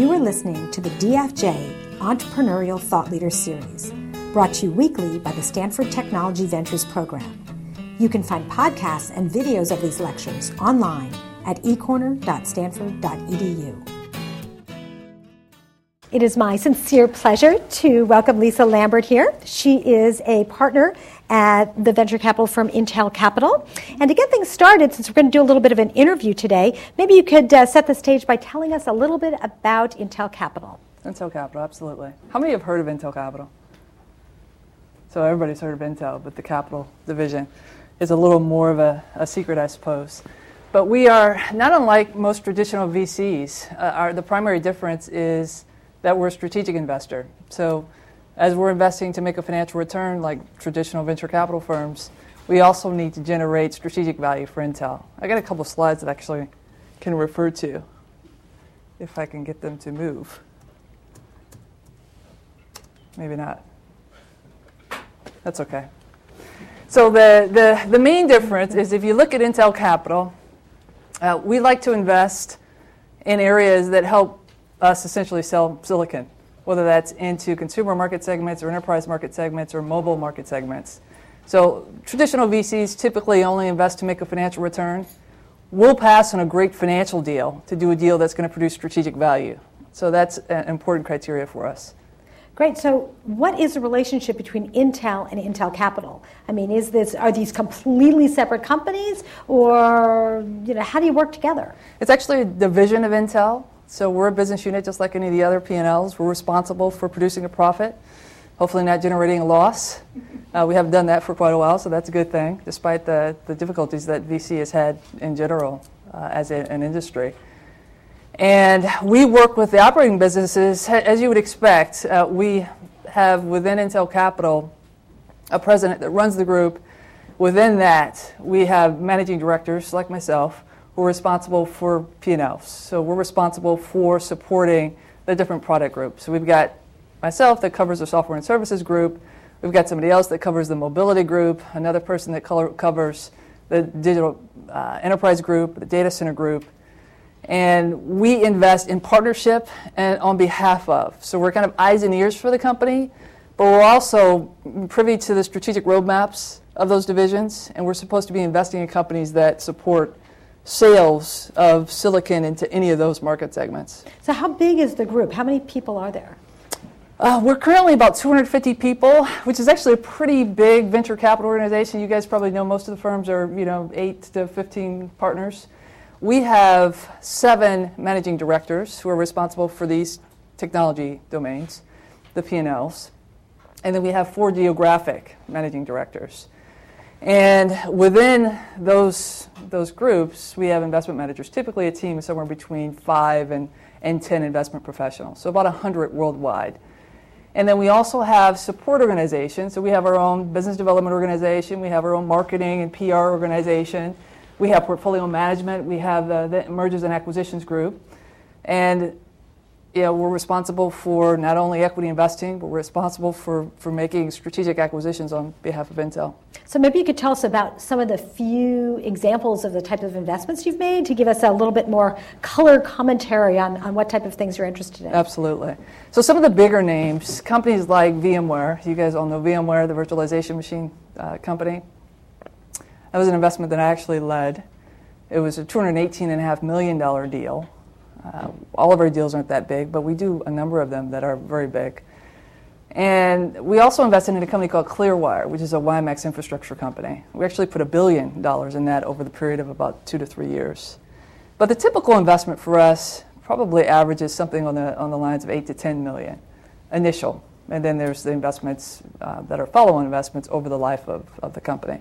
You are listening to the DFJ Entrepreneurial Thought Leader Series, brought to you weekly by the Stanford Technology Ventures Program. You can find podcasts and videos of these lectures online at ecorner.stanford.edu. It is my sincere pleasure to welcome Lisa Lambert here. She is a partner at the venture capital firm Intel Capital. And to get things started, since we're going to do a little bit of an interview today, maybe you could uh, set the stage by telling us a little bit about Intel Capital. Intel Capital, absolutely. How many have heard of Intel Capital? So everybody's heard of Intel, but the Capital division is a little more of a, a secret, I suppose. But we are not unlike most traditional VCs. Uh, our, the primary difference is that we're a strategic investor. So as we're investing to make a financial return like traditional venture capital firms, we also need to generate strategic value for Intel. I got a couple slides that actually can refer to if I can get them to move. Maybe not. That's okay. So the, the, the main difference is if you look at Intel Capital, uh, we like to invest in areas that help us essentially sell silicon, whether that's into consumer market segments or enterprise market segments or mobile market segments. So traditional VCs typically only invest to make a financial return. We'll pass on a great financial deal to do a deal that's going to produce strategic value. So that's an important criteria for us. Great. So, what is the relationship between Intel and Intel Capital? I mean, is this are these completely separate companies, or you know, how do you work together? It's actually a division of Intel. So we're a business unit just like any of the other P&Ls. We're responsible for producing a profit, hopefully not generating a loss. Uh, we haven't done that for quite a while, so that's a good thing, despite the, the difficulties that VC has had in general uh, as a, an industry. And we work with the operating businesses, as you would expect. Uh, we have within Intel Capital a president that runs the group. Within that, we have managing directors like myself we're responsible for P&Ls. So we're responsible for supporting the different product groups. So we've got myself that covers the software and services group. We've got somebody else that covers the mobility group, another person that color, covers the digital uh, enterprise group, the data center group. And we invest in partnership and on behalf of. So we're kind of eyes and ears for the company, but we're also privy to the strategic roadmaps of those divisions, and we're supposed to be investing in companies that support sales of silicon into any of those market segments. So, how big is the group? How many people are there? Uh, we're currently about 250 people, which is actually a pretty big venture capital organization. You guys probably know most of the firms are, you know, eight to 15 partners. We have seven managing directors who are responsible for these technology domains, the P&Ls, and then we have four geographic managing directors. And within those, those groups, we have investment managers. Typically, a team is somewhere between five and, and 10 investment professionals, so about 100 worldwide. And then we also have support organizations. So we have our own business development organization, we have our own marketing and PR organization, we have portfolio management, we have the, the mergers and acquisitions group. And you know, we're responsible for not only equity investing, but we're responsible for, for making strategic acquisitions on behalf of Intel. So maybe you could tell us about some of the few examples of the type of investments you've made to give us a little bit more color commentary on, on what type of things you're interested in. Absolutely. So some of the bigger names, companies like VMware, you guys all know VMware, the virtualization machine uh, company. That was an investment that I actually led. It was a $218.5 million deal uh, all of our deals aren't that big, but we do a number of them that are very big. And we also invested in a company called Clearwire, which is a WiMAX infrastructure company. We actually put a billion dollars in that over the period of about two to three years. But the typical investment for us probably averages something on the, on the lines of 8 to 10 million initial. And then there's the investments uh, that are follow on investments over the life of, of the company.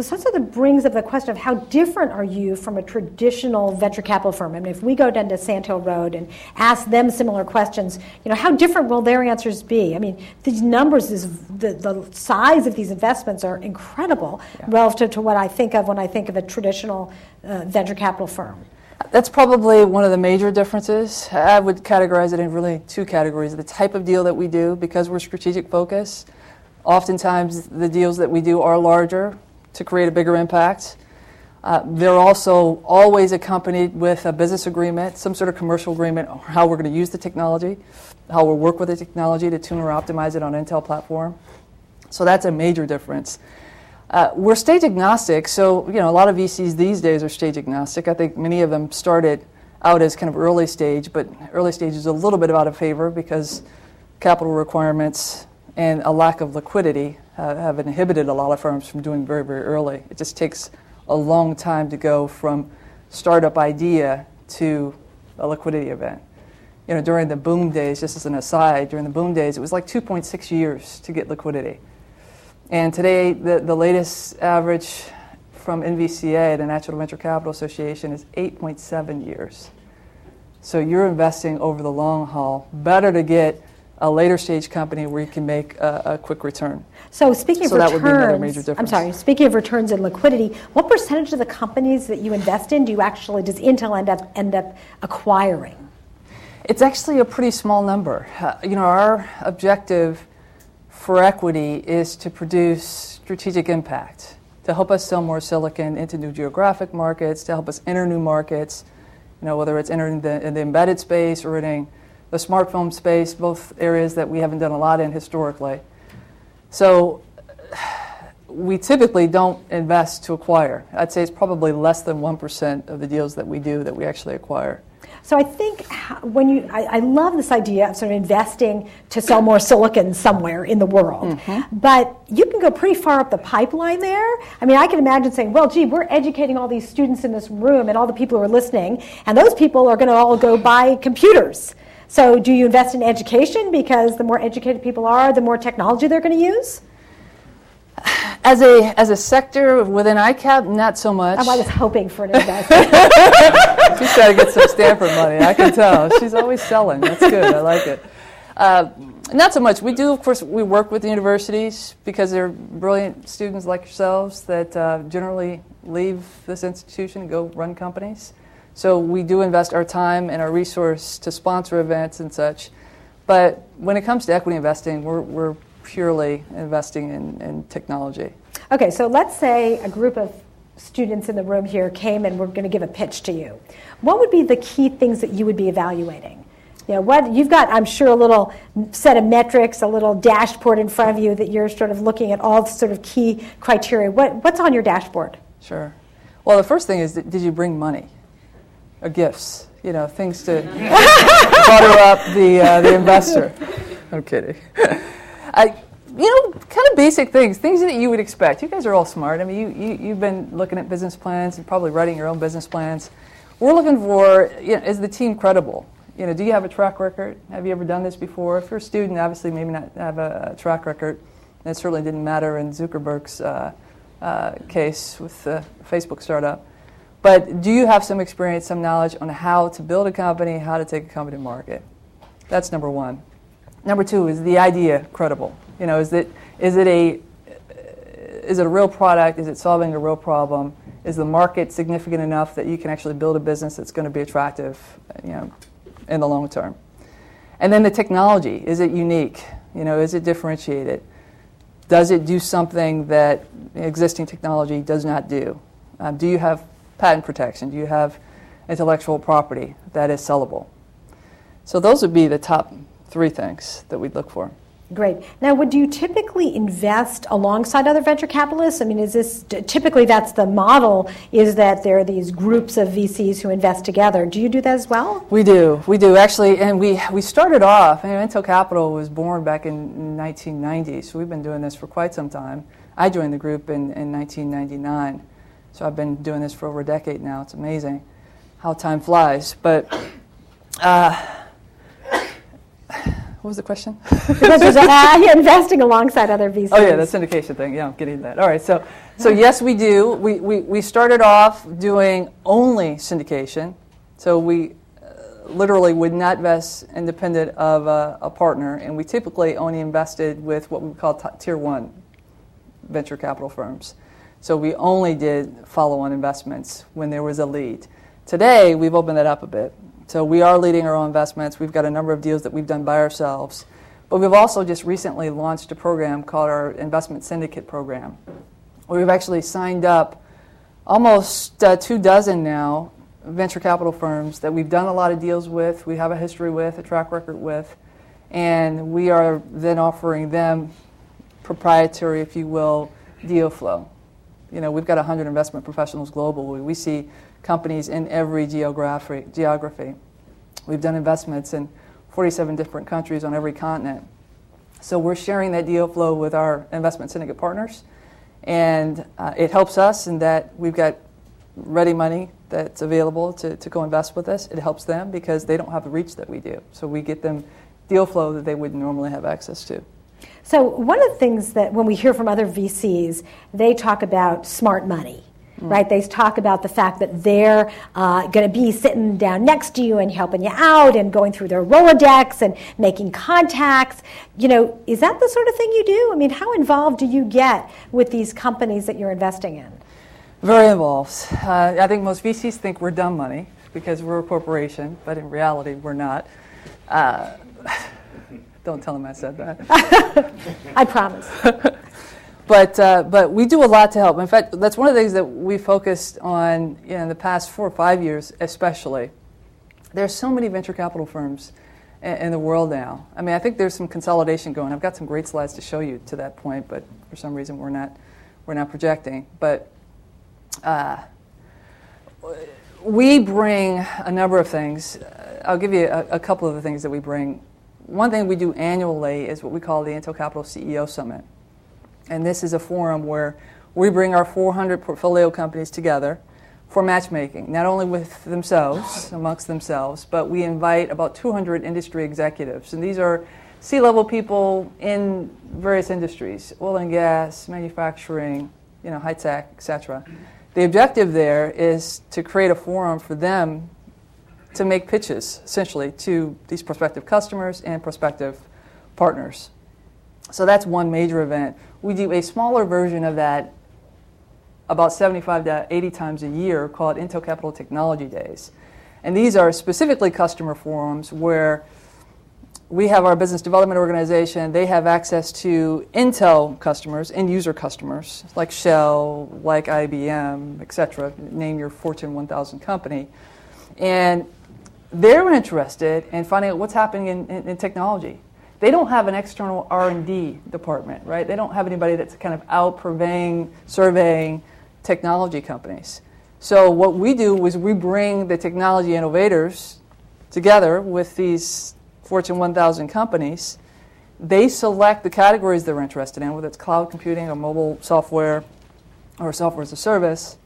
So sort of brings up the question of how different are you from a traditional venture capital firm? I mean, if we go down to Sand Hill Road and ask them similar questions, you know, how different will their answers be? I mean, these numbers, is, the, the size of these investments are incredible yeah. relative to what I think of when I think of a traditional uh, venture capital firm. That's probably one of the major differences. I would categorize it in really two categories. The type of deal that we do, because we're strategic focus, oftentimes the deals that we do are larger to create a bigger impact. Uh, they're also always accompanied with a business agreement, some sort of commercial agreement, how we're going to use the technology, how we'll work with the technology to tune or optimize it on Intel platform. So that's a major difference. Uh, we're stage agnostic, so you know a lot of VCs these days are stage agnostic. I think many of them started out as kind of early stage, but early stage is a little bit out of favor because capital requirements and a lack of liquidity have inhibited a lot of firms from doing very, very early. It just takes a long time to go from startup idea to a liquidity event. You know, during the boom days, just as an aside, during the boom days, it was like 2.6 years to get liquidity. And today, the, the latest average from NVCA, the National Venture Capital Association, is 8.7 years. So you're investing over the long haul. Better to get a later stage company where you can make a, a quick return. So speaking so of returns, I'm sorry. Speaking of returns and liquidity, what percentage of the companies that you invest in do you actually does Intel end up end up acquiring? It's actually a pretty small number. Uh, you know, our objective for equity is to produce strategic impact, to help us sell more silicon into new geographic markets, to help us enter new markets. You know, whether it's entering the, the embedded space or entering the smartphone space, both areas that we haven't done a lot in historically. So we typically don't invest to acquire. I'd say it's probably less than 1% of the deals that we do that we actually acquire. So I think when you, I, I, love this idea of sort of investing to sell more silicon somewhere in the world. Mm-hmm. But you can go pretty far up the pipeline there. I mean, I can imagine saying, well, gee, we're educating all these students in this room and all the people who are listening, and those people are going to all go buy computers. So, do you invest in education because the more educated people are, the more technology they're going to use? As a as a sector within ICAP, not so much. Oh, I was hoping for an investment. She's trying to get some Stanford money. I can tell. She's always selling. That's good. I like it. Uh, not so much. We do, of course, we work with the universities because they're brilliant students like yourselves that uh, generally leave this institution and go run companies. So we do invest our time and our resource to sponsor events and such. But when it comes to equity investing, we're, we're purely investing in, in technology. Okay, so let's say a group of students in the room here came and were going to give a pitch to you. What would be the key things that you would be evaluating? You know, what you've got, I'm sure, a little set of metrics, a little dashboard in front of you that you're sort of looking at all sort of key criteria. What, what's on your dashboard? Sure. Well, the first thing is, did you bring money? Or gifts, you know, things to butter up the, uh, the investor. I'm kidding. I, you know, kind of basic things, things that you would expect. You guys are all smart. I mean, you, you, you've been looking at business plans and probably writing your own business plans. We're looking for, you know, is the team credible? You know, do you have a track record? Have you ever done this before? If you're a student, obviously maybe not have a, track record. That certainly didn't matter in Zuckerberg's uh, uh, case with the Facebook startup. But do you have some experience, some knowledge on how to build a company, how to take a company to market? That's number one. Number two is the idea credible. You know, is it is it a is it a real product? Is it solving a real problem? Is the market significant enough that you can actually build a business that's going to be attractive, you know, in the long term? And then the technology is it unique? You know, is it differentiated? Does it do something that existing technology does not do? Um, do you have patent protection? Do you have intellectual property that is sellable? So those would be the top three things that we'd look for. Great. Now, would you typically invest alongside other venture capitalists? I mean, is this typically that's the model? Is that there are these groups of VCs who invest together? Do you do that as well? We do. We do actually, and we we started off. You know, Intel Capital was born back in 1990, so we've been doing this for quite some time. I joined the group in, in 1999. So I've been doing this for over a decade now. It's amazing how time flies. But uh, what was the question? uh, investing alongside other VCs. Oh yeah, the syndication thing. Yeah, I'm getting that. All right, so so yes, we do. We we, we started off doing only syndication. So we uh, literally would not invest independent of a, a, partner, and we typically only invested with what we call t- tier one venture capital firms. So we only did follow on investments when there was a lead. Today, we've opened that up a bit. So we are leading our own investments. We've got a number of deals that we've done by ourselves. But we've also just recently launched a program called our Investment Syndicate Program, we've actually signed up almost uh, two dozen now venture capital firms that we've done a lot of deals with, we have a history with, a track record with, and we are then offering them proprietary, if you will, deal flow. You know, we've got 100 investment professionals globally. We see companies in every geography. geography. We've done investments in 47 different countries on every continent. So we're sharing that deal flow with our investment syndicate partners, and uh, it helps us in that we've got ready money that's available to, to go invest with us. It helps them because they don't have the reach that we do. So we get them deal flow that they would normally have access to. So, one of the things that when we hear from other VCs, they talk about smart money. Mm. Right, they talk about the fact that they're uh, going to be sitting down next to you and helping you out, and going through their Rolodex and making contacts. You know, is that the sort of thing you do? I mean, how involved do you get with these companies that you're investing in? Very involved. Uh, I think most VCs think we're dumb money because we're a corporation, but in reality, we're not. Uh, don't tell them I said that. I promise. but uh, but we do a lot to help. In fact, that's one of the things that we focused on you know, in the past four or five years, especially. There's so many venture capital firms in, in the world now. I mean, I think there's some consolidation going. I've got some great slides to show you to that point, but for some reason we're not we're not projecting. But uh, we bring a number of things. I'll give you a, a, couple of the things that we bring. One thing we do annually is what we call the Intel Capital CEO Summit. And this is a forum where we bring our 400 portfolio companies together for matchmaking, not only with themselves, amongst themselves, but we invite about 200 industry executives. And these are C level people in various industries oil and gas, manufacturing, you know, high tech, etc. The objective there is to create a forum for them to make pitches, essentially, to these prospective customers and prospective partners. So that's one major event. We do a smaller version of that about 75 to 80 times a year called Intel Capital Technology Days. And these are specifically customer forums where we have our business development organization. They have access to Intel customers, end user customers, like Shell, like IBM, etc. Name your Fortune 1000 company. And they're interested in finding out what's happening in, in, in technology. They don't have an external R&D department, right? They don't have anybody that's kind of out purveying, surveying technology companies. So what we do is we bring the technology innovators together with these Fortune 1000 companies, they select the categories they're interested in, whether it's cloud computing or mobile software or software as a service.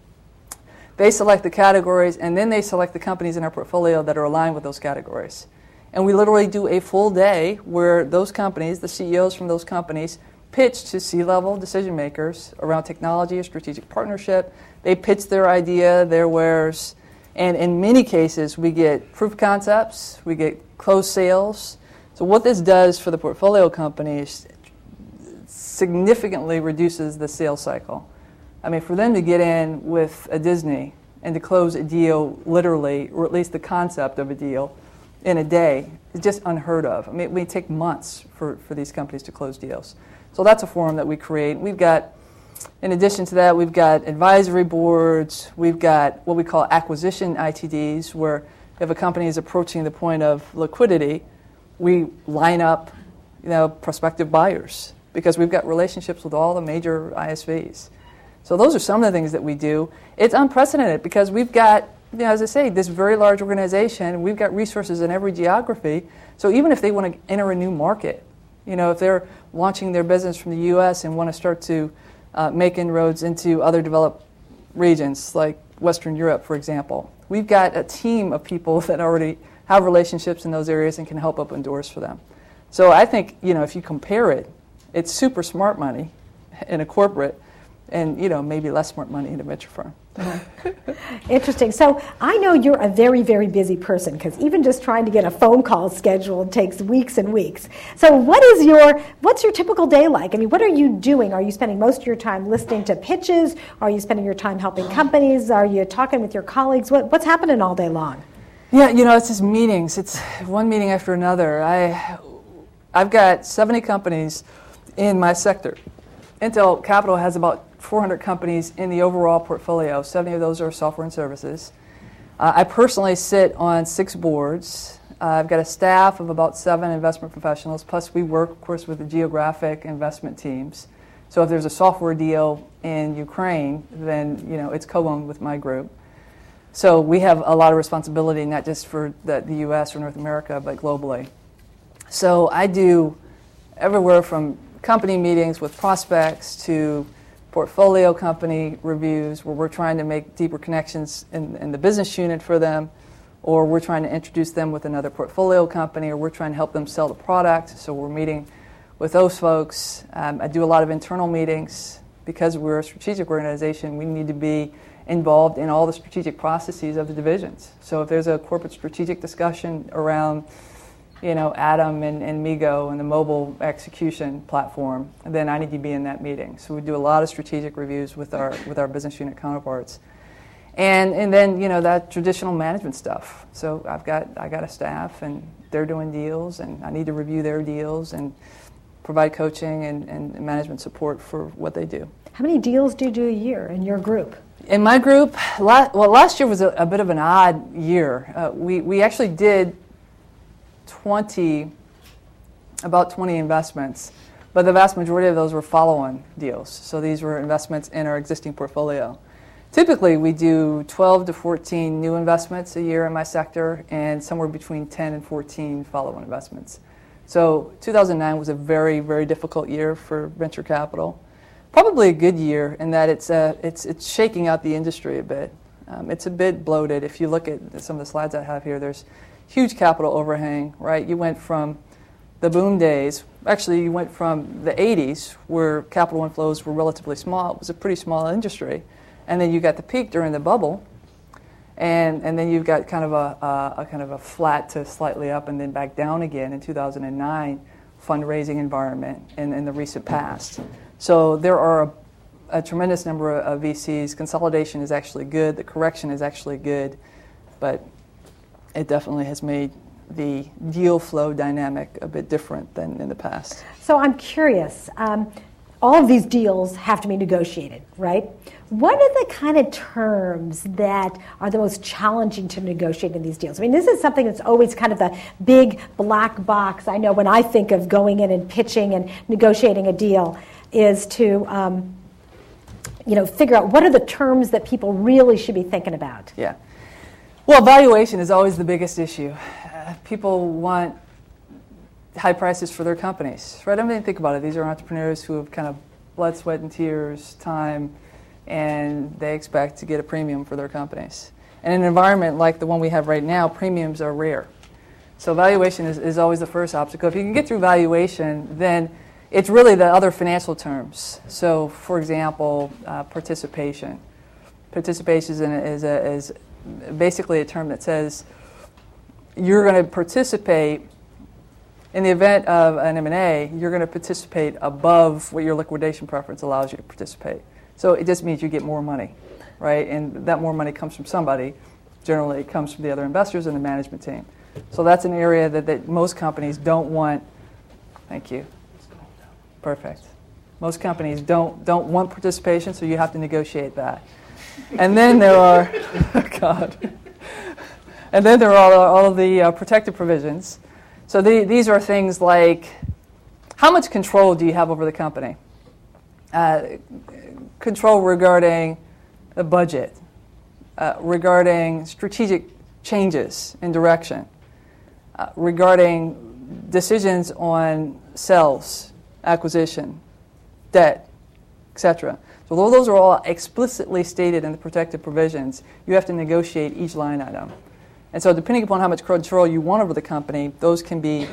They select the categories and then they select the companies in our portfolio that are aligned with those categories. And we literally do a full day where those companies, the CEOs from those companies, pitch to C level decision makers around technology or strategic partnership. They pitch their idea, their wares, and in many cases, we get proof concepts, we get closed sales. So, what this does for the portfolio companies significantly reduces the sales cycle. I mean, for them to get in with a Disney and to close a deal literally, or at least the concept of a deal, in a day is just unheard of. I mean, it may take months for, for these companies to close deals. So that's a forum that we create. We've got, in addition to that, we've got advisory boards, we've got what we call acquisition ITDs, where if a company is approaching the point of liquidity, we line up you know, prospective buyers because we've got relationships with all the major ISVs. So those are some of the things that we do. It's unprecedented because we've got, you know, as I say, this very large organization. We've got resources in every geography. So even if they want to enter a new market, you know, if they're launching their business from the U.S. and want to start to uh, make inroads into other developed regions like Western Europe, for example, we've got a team of people that already have relationships in those areas and can help open doors for them. So I think, you know, if you compare it, it's super smart money in a corporate and, you know, maybe less smart money in a venture firm. Interesting. So I know you're a very, very busy person because even just trying to get a phone call scheduled takes weeks and weeks. So what is your what's your typical day like? I mean, what are you doing? Are you spending most of your time listening to pitches? Are you spending your time helping companies? Are you talking with your colleagues? What, what's happening all day long? Yeah, you know, it's just meetings. It's one meeting after another. I I've got 70 companies in my sector. Intel Capital has about 400 companies in the overall portfolio. 70 of those are software and services. Uh, I personally sit on six boards. Uh, I've got a staff of about seven investment professionals, plus we work, of course, with the geographic investment teams. So if there's a software deal in Ukraine, then you know it's co-owned with my group. So we have a lot of responsibility, not just for the, the U.S. or North America, but globally. So I do everywhere from company meetings with prospects to portfolio company reviews where we're trying to make deeper connections in, in, the business unit for them, or we're trying to introduce them with another portfolio company, or we're trying to help them sell the product. So we're meeting with those folks. Um, I do a lot of internal meetings because we're a strategic organization. We need to be involved in all the strategic processes of the divisions. So if there's a corporate strategic discussion around you know, Atom and, and MeeGo and the mobile execution platform, then I need to be in that meeting. So we do a lot of strategic reviews with our, with our business unit counterparts. And, and then, you know, that traditional management stuff. So I've got, I got a staff and they're doing deals and I need to review their deals and provide coaching and, and management support for what they do. How many deals do you do a year in your group? In my group, well, last year was a, a bit of an odd year. Uh, we, we actually did 20, about 20 investments, but the vast majority of those were follow-on deals. So these were investments in our existing portfolio. Typically, we do 12 to 14 new investments a year in my sector, and somewhere between 10 and 14 follow-on investments. So 2009 was a very, very difficult year for venture capital. Probably a good year in that it's, uh, it's, it's shaking out the industry a bit. Um, it's a bit bloated. If you look at some of the slides I have here, there's huge capital overhang, right? You went from the boom days, actually, you went from the 80s, where capital inflows were relatively small, it was a pretty small industry, and then you got the peak during the bubble. And, and then you've got kind of a, a, a kind of a flat to slightly up and then back down again in 2009 fundraising environment in, in the recent past. So there are a, a tremendous number of VCs. Consolidation is actually good. The correction is actually good, but it definitely has made the deal flow dynamic a bit different than in the past. So I'm curious. Um, all of these deals have to be negotiated, right? What are the kind of terms that are the most challenging to negotiate in these deals? I mean, this is something that's always kind of the big black box. I know when I think of going in and pitching and negotiating a deal, is to um, you know figure out what are the terms that people really should be thinking about. Yeah. Well, valuation is always the biggest issue. Uh, people want high prices for their companies, right? I mean, think about it. These are entrepreneurs who have kind of blood, sweat, and tears, time, and they expect to get a premium for their companies. And in an environment like the one we have right now, premiums are rare. So valuation is, is always the first obstacle. If you can get through valuation, then it's really the other financial terms. So, for example, uh, participation. Participation is, is, a, is basically a term that says you're going to participate in the event of an M&A, you're going to participate above what your liquidation preference allows you to participate. So it just means you get more money, right? And that more money comes from somebody. Generally, it comes from the other investors and the management team. So that's an area that, that most companies don't want. Thank you. Perfect. Most companies don't, don't want participation, so you have to negotiate that. And then there are, oh God. And then there are all, of the uh, protective provisions. So the, these are things like how much control do you have over the company? Uh, control regarding the budget, uh, regarding strategic changes in direction, uh, regarding decisions on sales, acquisition, debt, etc. So although those are all explicitly stated in the protective provisions, you have to negotiate each line item. And so depending upon how much control you want over the company, those can be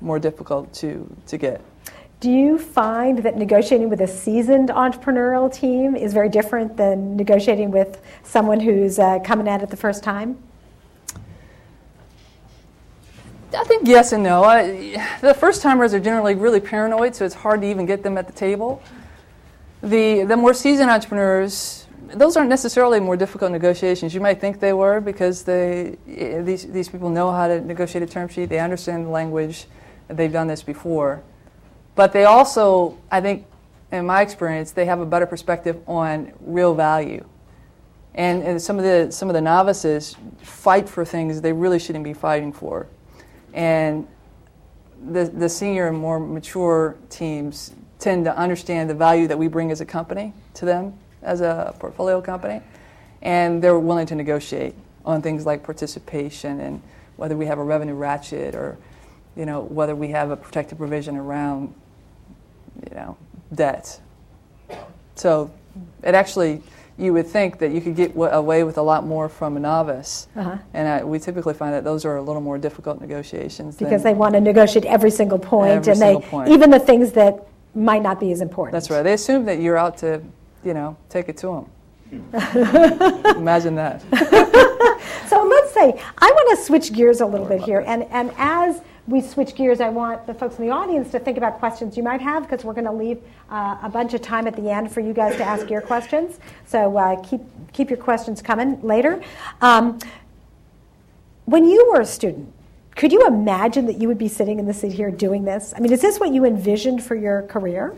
more difficult to, to get. Do you find that negotiating with a seasoned entrepreneurial team is very different than negotiating with someone who's uh, coming at it the first time? I think yes and no. I, the first timers are generally really paranoid, so it's hard to even get them at the table. The, the more seasoned entrepreneurs, those aren't necessarily more difficult negotiations. You might think they were because they, eh, these, these people know how to negotiate a term sheet, they understand the language, they've done this before. But they also, I think, in my experience, they have a better perspective on real value. And, and some, of the, some of the novices fight for things they really shouldn't be fighting for. And the, the senior and more mature teams tend to understand the value that we bring as a company to them as a portfolio company, and they're willing to negotiate on things like participation and whether we have a revenue ratchet or you know whether we have a protective provision around you know debt. So it actually you would think that you could get away with a lot more from a novice. Uh-huh. And I, we typically find that those are a little more difficult negotiations. Because they want to negotiate every single point, every and single they point. even the things that might not be as important. That's right. They assume that you're out to, you know, take it to them. Imagine that. so let's say I want to switch gears a little bit here, and, and as we switch gears, I want the folks in the audience to think about questions you might have because we're going to leave uh, a bunch of time at the end for you guys to ask your questions. So uh, keep keep your questions coming later. Um, when you were a student, could you imagine that you would be sitting in the seat here doing this? I mean, is this what you envisioned for your career?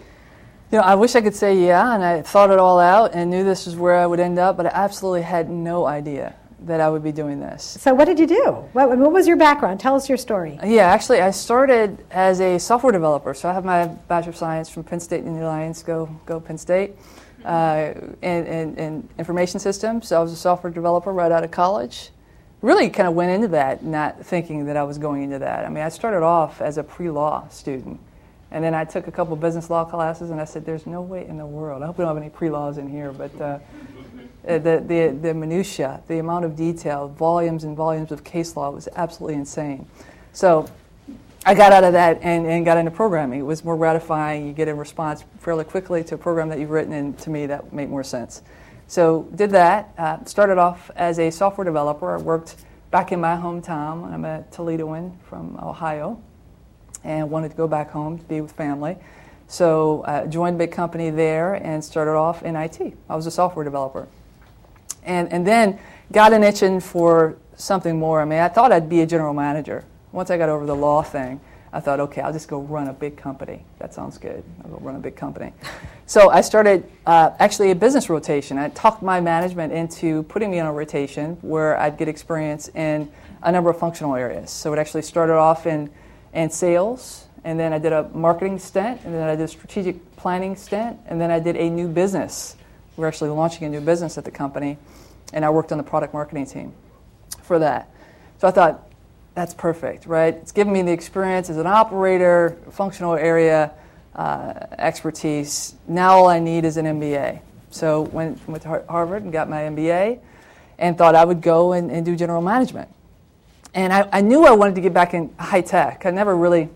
You know, I wish I could say yeah, and I thought it all out and knew this is where I would end up, but I absolutely had no idea that I would be doing this. So, what did you do? What, what, was your background? Tell us your story. Yeah, actually, I started as a software developer. So, I have my Bachelor of Science from Penn State and the Alliance. Go, go Penn State. Uh, in, in, in, information systems. So, I was a software developer right out of college. Really kind of went into that not thinking that I was going into that. I mean, I started off as a pre law student. And then I took a couple business law classes, and I said, "There's no way in the world. I hope we don't have any pre-laws in here, but uh, uh, the, the, the minutia, the amount of detail, volumes and volumes of case law was absolutely insane. So I got out of that and, and got into programming. It was more gratifying. You get a response fairly quickly to a program that you've written, and to me, that made more sense. So did that. Uh, started off as a software developer. I worked back in my hometown. I'm a Toledoan from Ohio, and wanted to go back home to be with family. So uh, joined a big company there and started off in IT. I was a software developer and, and then got an itching for something more. I mean, I thought I'd be a general manager. Once I got over the law thing, I thought, okay, I'll just go run a big company. That sounds good. I'll go run a big company. so I started uh, actually a business rotation. I talked my management into putting me on a rotation where I'd get experience in a number of functional areas. So it actually started off in, in sales, and then I did a marketing stint, and then I did a strategic planning stint, and then I did a new business. We're actually launching a new business at the company and I worked on the product marketing team for that. So I thought, that's perfect, right? It's given me the experience as an operator, functional area uh, expertise. Now all I need is an MBA. So went, went to Harvard and got my MBA and thought I would go and, and do general management. And I, I, knew I wanted to get back in high tech. I never really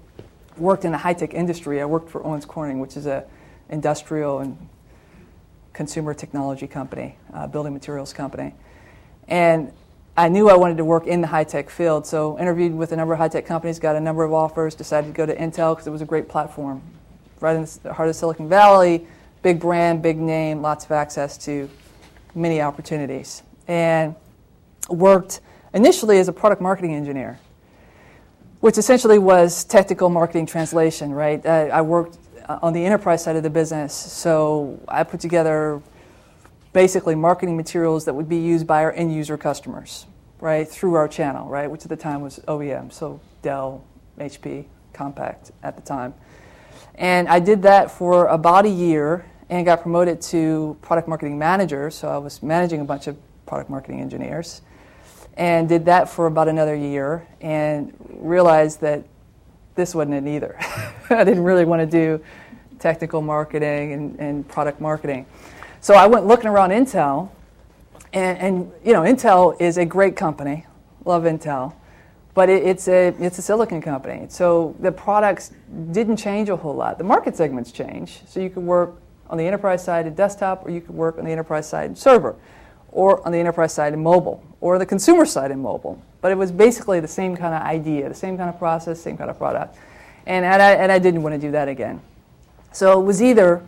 worked in the high tech industry. I worked for Owens Corning, which is a industrial and consumer technology company, uh, building materials company. And I knew I wanted to work in the high tech field, so interviewed with a number of high tech companies, got a number of offers, decided to go to Intel because it was a great platform. Right in the heart of Silicon Valley, big brand, big name, lots of access to many opportunities. And worked initially as a product marketing engineer, which essentially was technical marketing translation, right? Uh, I worked uh, on the enterprise side of the business. So I put together basically marketing materials that would be used by our end user customers, right, through our channel, right, which at the time was OEM, so Dell, HP, Compaq at the time. And I did that for about a year and got promoted to product marketing manager. So I was managing a bunch of product marketing engineers and did that for about another year and realized that this wasn't it either. I didn't really want to do technical marketing and, and product marketing. So I went looking around Intel, and, and, you know, Intel is a great company. Love Intel. But it, it's, a, it's a silicon company. So the products didn't change a whole lot. The market segments change. So you could work on the enterprise side in desktop, or you could work on the enterprise side in server, or on the enterprise side in mobile, or the consumer side in mobile. But it was basically the same kind of idea, the same kind of process, same kind of product. And, and, I, and I didn't want to do that again. So it was either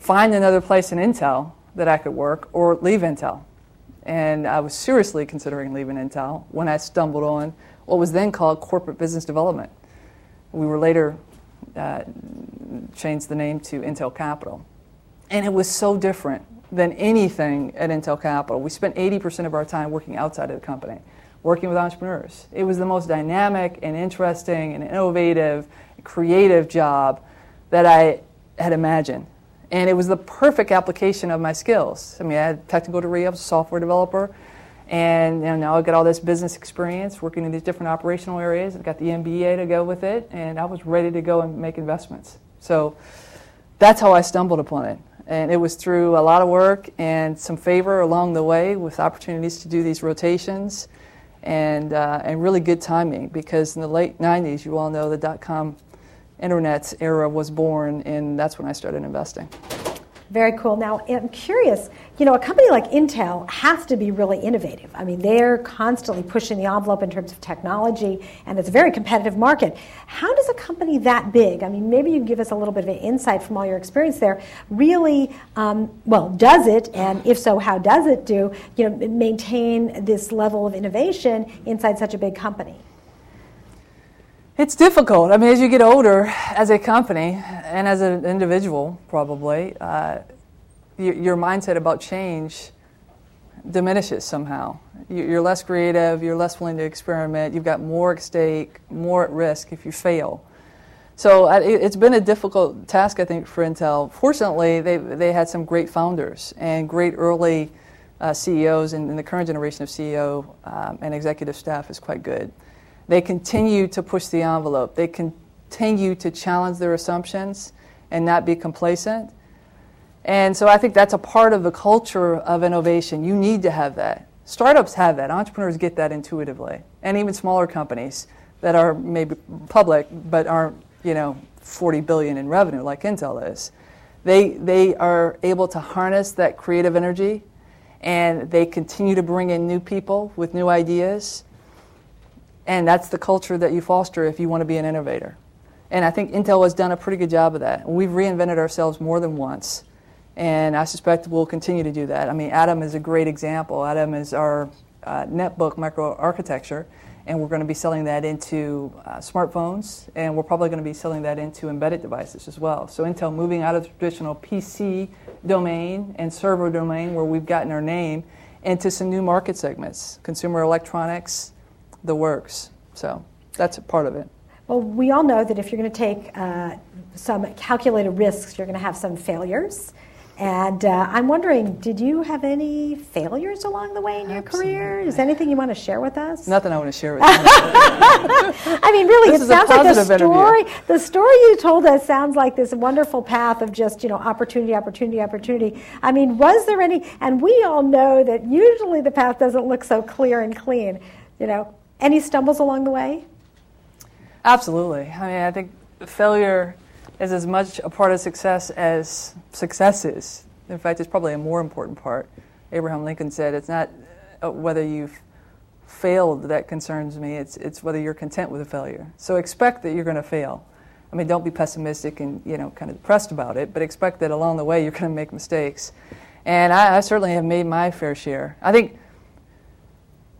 find another place in Intel that I could work or leave Intel. And I was seriously considering leaving Intel when I stumbled on what was then called corporate business development. We were later uh, changed the name to Intel Capital. And it was so different than anything at Intel Capital. We spent 80% of our time working outside of the company, working with entrepreneurs. It was the most dynamic and interesting and innovative, creative job that I had imagined. And it was the perfect application of my skills. I mean, I had technical degree, I was a software developer, and you know, now I got all this business experience working in these different operational areas. I got the MBA to go with it, and I was ready to go and make investments. So that's how I stumbled upon it. And it was through a lot of work and some favor along the way with opportunities to do these rotations and, uh, and really good timing because in the late 90s, you all know the dot com internet era was born, and that's when I started investing. Very cool. Now, I'm curious, you know, a company like Intel has to be really innovative. I mean, they're constantly pushing the envelope in terms of technology, and it's a very competitive market. How does a company that big, I mean, maybe you give us a little bit of an insight from all your experience there, really, um, well, does it, and if so, how does it do, you know, maintain this level of innovation inside such a big company? It's difficult. I mean, as you get older, as a company and as an individual, probably, uh, your, your, mindset about change diminishes somehow. You're less creative, you're less willing to experiment, you've got more at stake, more at risk if you fail. So it's been a difficult task, I think, for Intel. Fortunately, they, they had some great founders and great early uh, CEOs, and, and, the current generation of CEO um, and executive staff is quite good. They continue to push the envelope. They continue to challenge their assumptions and not be complacent. And so I think that's a part of the culture of innovation. You need to have that. Startups have that. Entrepreneurs get that intuitively. And even smaller companies that are maybe public but aren't, you know, 40 billion in revenue like Intel is. They, they are able to harness that creative energy and they continue to bring in new people with new ideas and that's the culture that you foster if you want to be an innovator. And I think Intel has done a pretty good job of that. We've reinvented ourselves more than once. And I suspect we'll continue to do that. I mean, Atom is a great example. Atom is our uh, netbook microarchitecture, and we're going to be selling that into uh, smartphones, and we're probably going to be selling that into embedded devices as well. So Intel moving out of the traditional PC domain and server domain, where we've gotten our name, into some new market segments consumer electronics, the works. So that's a part of it. Well, we all know that if you're going to take uh, some calculated risks, you're going to have some failures. And uh, I'm wondering, did you have any failures along the way in your Absolutely. career? Is anything you want to share with us? Nothing I want to share with you. I mean, really, this it sounds like the story. Interview. The story you told us sounds like this wonderful path of just you know opportunity, opportunity, opportunity. I mean, was there any? And we all know that usually the path doesn't look so clear and clean. You know, any stumbles along the way? Absolutely. I mean, I think failure is as much a part of success as success is. In fact, it's probably a more important part. Abraham Lincoln said, "It's not uh, whether you've failed that concerns me; it's it's whether you're content with a failure." So expect that you're going to fail. I mean, don't be pessimistic and you know kind of depressed about it, but expect that along the way you're going to make mistakes. And I, I certainly have made my fair share. I think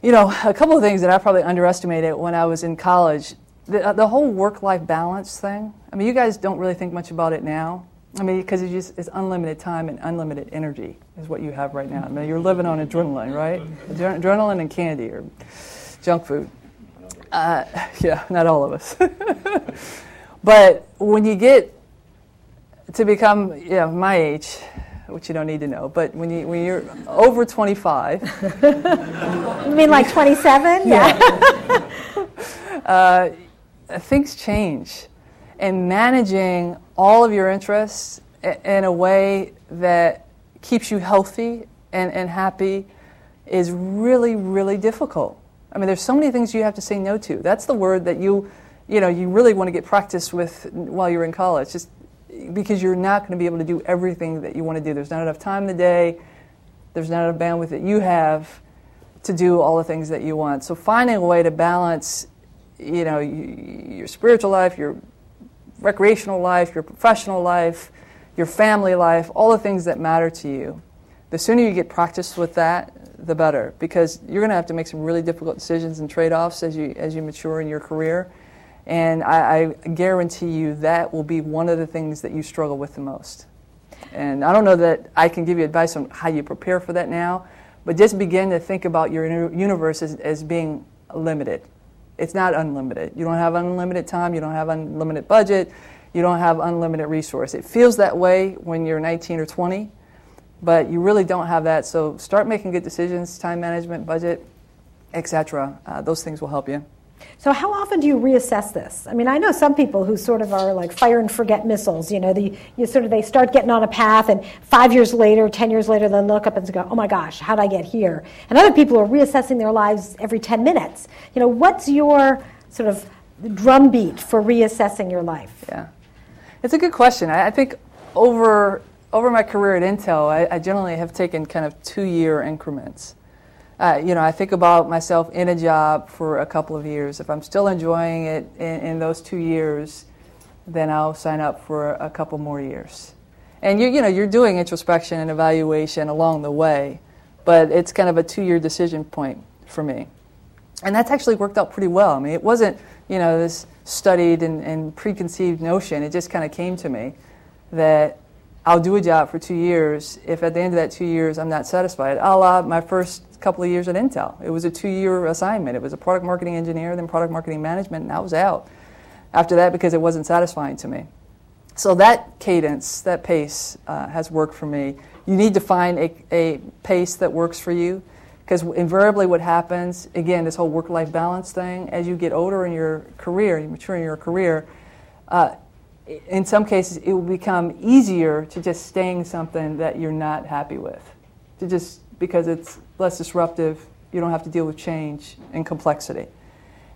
you know, a couple of things that I probably underestimated when I was in college. The, uh, the whole work-life balance thing. I mean, you guys don't really think much about it now. I mean, because it's just it's unlimited time and unlimited energy is what you have right now. I mean, you're living on adrenaline, right? Adrenaline and candy or junk food. Uh, yeah, not all of us. but when you get to become, yeah, my age, which you don't need to know, but when, you, when you're over 25. you mean like 27? Yeah. uh, things change. And managing all of your interests in a way that keeps you healthy and, and happy is really, really difficult. I mean, there's so many things you have to say no to. That's the word that you, you know, you really want to get practice with while you're in college. Just because you're not going to be able to do everything that you want to do. There's not enough time in the day. There's not enough bandwidth that you have to do all the things that you want. So finding a way to balance, you know, your spiritual life, your recreational life, your professional life, your family life, all the things that matter to you. The sooner you get practice with that, the better, because you're going to have to make some really difficult decisions and trade-offs as you as you mature in your career And I, I guarantee you that will be one of the things that you struggle with the most. And I don't know that I can give you advice on how you prepare for that now, but just begin to think about your universe as, as being limited. It's not unlimited. You don't have unlimited time, you don't have unlimited budget, you don't have unlimited resource. It feels that way when you're 19 or 20, but you really don't have that. So start making good decisions, time management, budget, etc. Uh, those things will help you. So how often do you reassess this? I mean, I know some people who sort of are like fire and forget missiles. You know, the, you sort of they start getting on a path, and five years later, ten years later, they look up and go, "Oh my gosh, how did I get here?" And other people are reassessing their lives every ten minutes. You know, what's your sort of drumbeat for reassessing your life? Yeah, it's a good question. I, I think over over my career at Intel, I, I generally have taken kind of two year increments uh, you know, I think about myself in a job for a couple of years. If I'm still enjoying it in, in those two years, then I'll sign up for a couple more years. And you, you know, you're doing introspection and evaluation along the way, but it's kind of a two-year decision point for me. And that's actually worked out pretty well. I mean, it wasn't, you know, this studied and, and preconceived notion. It just kind of came to me that I'll do a job for two years. If at the end of that two years I'm not satisfied, a la my first couple of years at Intel. It was a two year assignment. It was a product marketing engineer, then product marketing management, and I was out after that because it wasn't satisfying to me. So that cadence, that pace uh, has worked for me. You need to find a, a pace that works for you because invariably what happens, again, this whole work life balance thing, as you get older in your career, you mature in your career, uh, in some cases it will become easier to just stay in something that you're not happy with. To just because it's less disruptive, you don't have to deal with change and complexity.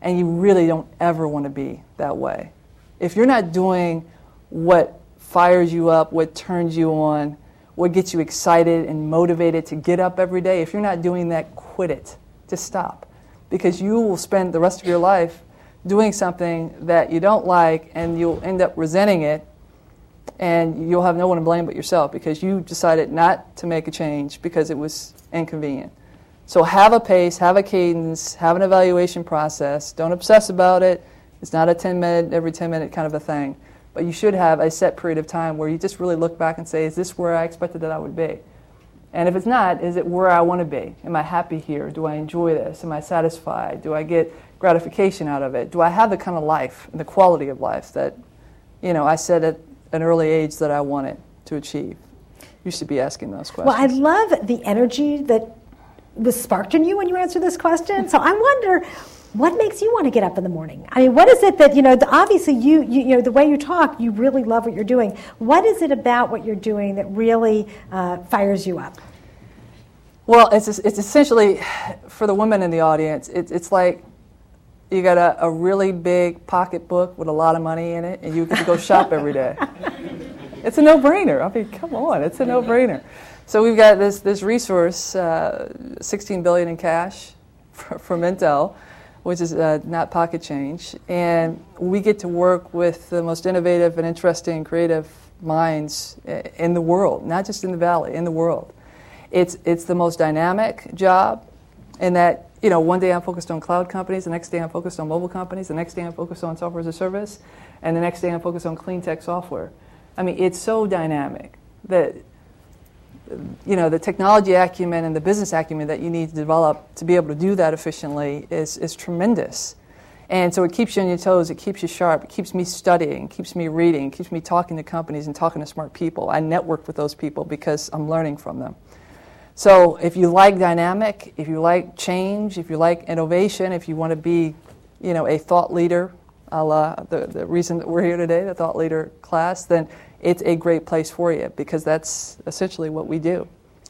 And you really don't ever want to be that way. If you're not doing what fires you up, what turns you on, what gets you excited and motivated to get up every day, if you're not doing that, quit it. Just stop. Because you will spend the rest of your life doing something that you don't like and you'll end up resenting it and you'll have no one to blame but yourself because you decided not to make a change because it was inconvenient. So have a pace, have a cadence, have an evaluation process. Don't obsess about it. It's not a 10 minute, every 10 minute kind of a thing. But you should have a set period of time where you just really look back and say, is this where I expected that I would be? And if it's not, is it where I want to be? Am I happy here? Do I enjoy this? Am I satisfied? Do I get gratification out of it? Do I have the kind of life and the quality of life that, you know, I said at an early age that I wanted to achieve? You should be asking those questions. Well, I love the energy that was sparked in you when you answered this question. So I wonder what makes you want to get up in the morning? I mean, what is it that you know? Obviously, you, you, you know the way you talk, you really love what you're doing. What is it about what you're doing that really uh, fires you up? Well, it's it's essentially for the women in the audience. It, it's like you got a, a really big pocketbook with a lot of money in it, and you can go shop every day. It's a no-brainer. I mean, come on, it's a no-brainer. So we've got this this resource, uh, 16 billion in cash from Intel, which is uh, not pocket change, and we get to work with the most innovative and interesting, creative minds in the world, not just in the valley, in the world. It's it's the most dynamic job, in that you know one day I'm focused on cloud companies, the next day I'm focused on mobile companies, the next day I'm focused on software as a service, and the next day I'm focused on clean tech software. I mean, it's so dynamic that you know the technology acumen and the business acumen that you need to develop to be able to do that efficiently is, is tremendous. And so it keeps you on your toes, it keeps you sharp, it keeps me studying, keeps me reading, keeps me talking to companies and talking to smart people. I network with those people because I'm learning from them. So if you like dynamic, if you like change, if you like innovation, if you want to be, you know, a thought leader a la the, the reason that we're here today, the thought leader class, then it's a great place for you because that's essentially what we do.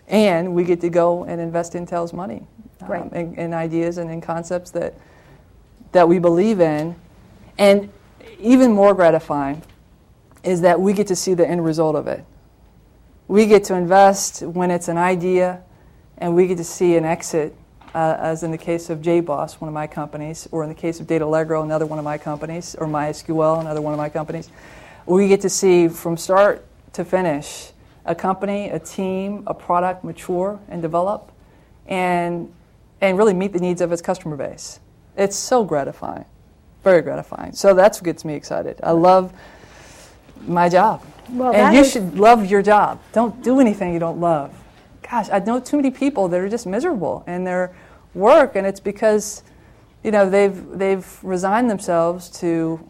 And we get to go and invest Intel's money um, right. in, in, ideas and in concepts that, that we believe in. And even more gratifying is that we get to see the end result of it. We get to invest when it's an idea, and we get to see an exit uh, as in the case of JBoss, one of my companies, or in the case of DATAllegro, another one of my companies, or MySQL, another one of my companies. We get to see from start to finish a company, a team, a product mature and develop, and, and really meet the needs of its customer base. It's so gratifying. very gratifying. So that's what gets me excited. I love my job. Well, and you is- should love your job. Don't do anything you don't love. Gosh, I know too many people that are just miserable in their work, and it's because, you know, they've they've resigned themselves to.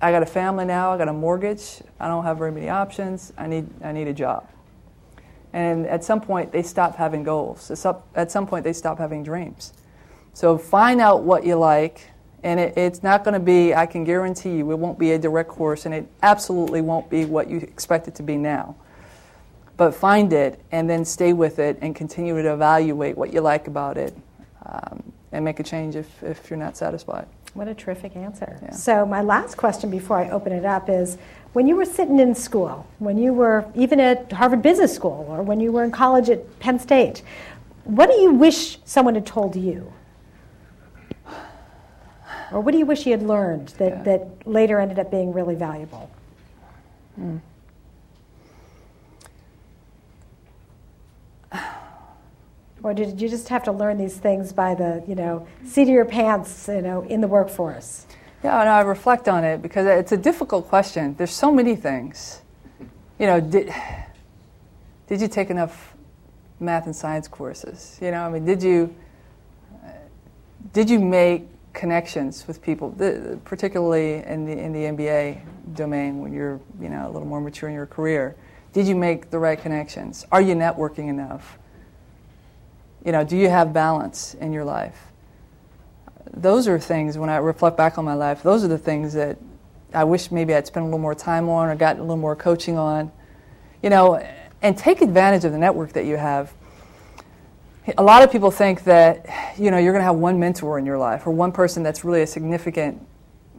I got a family now. I got a mortgage. I don't have very many options. I need I need a job. And at some point, they stop having goals. At some point, they stop having dreams. So find out what you like, and it, it's not going to be, I can guarantee you, it won't be a direct course, and it absolutely won't be what you expect it to be now. But find it, and then stay with it, and continue to evaluate what you like about it, um, and make a change if, if you're not satisfied. What a terrific answer. Yeah. So, my last question before I open it up is when you were sitting in school, when you were even at Harvard Business School, or when you were in college at Penn State, what do you wish someone had told you? Or what do you wish you had learned that, Yeah. that later ended up being really valuable? Hmm. Or did you just have to learn these things by the, you know, seat of your pants, you know, in the workforce? Yeah, and I reflect on it because it's a difficult question. There's so many things. You know, did, did you take enough math and science courses? You know, I mean, did you did you make connections with people, particularly in the in the MBA domain when you're you know a little more mature in your career? Did you make the right connections? Are you networking enough? You know, do you have balance in your life? those are things when I reflect back on my life, those are the things that I wish maybe I'd spent a little more time on or gotten a little more coaching on. You know, and take advantage of the network that you have. A lot of people think that, you know, you're going to have one mentor in your life or one person that's really a significant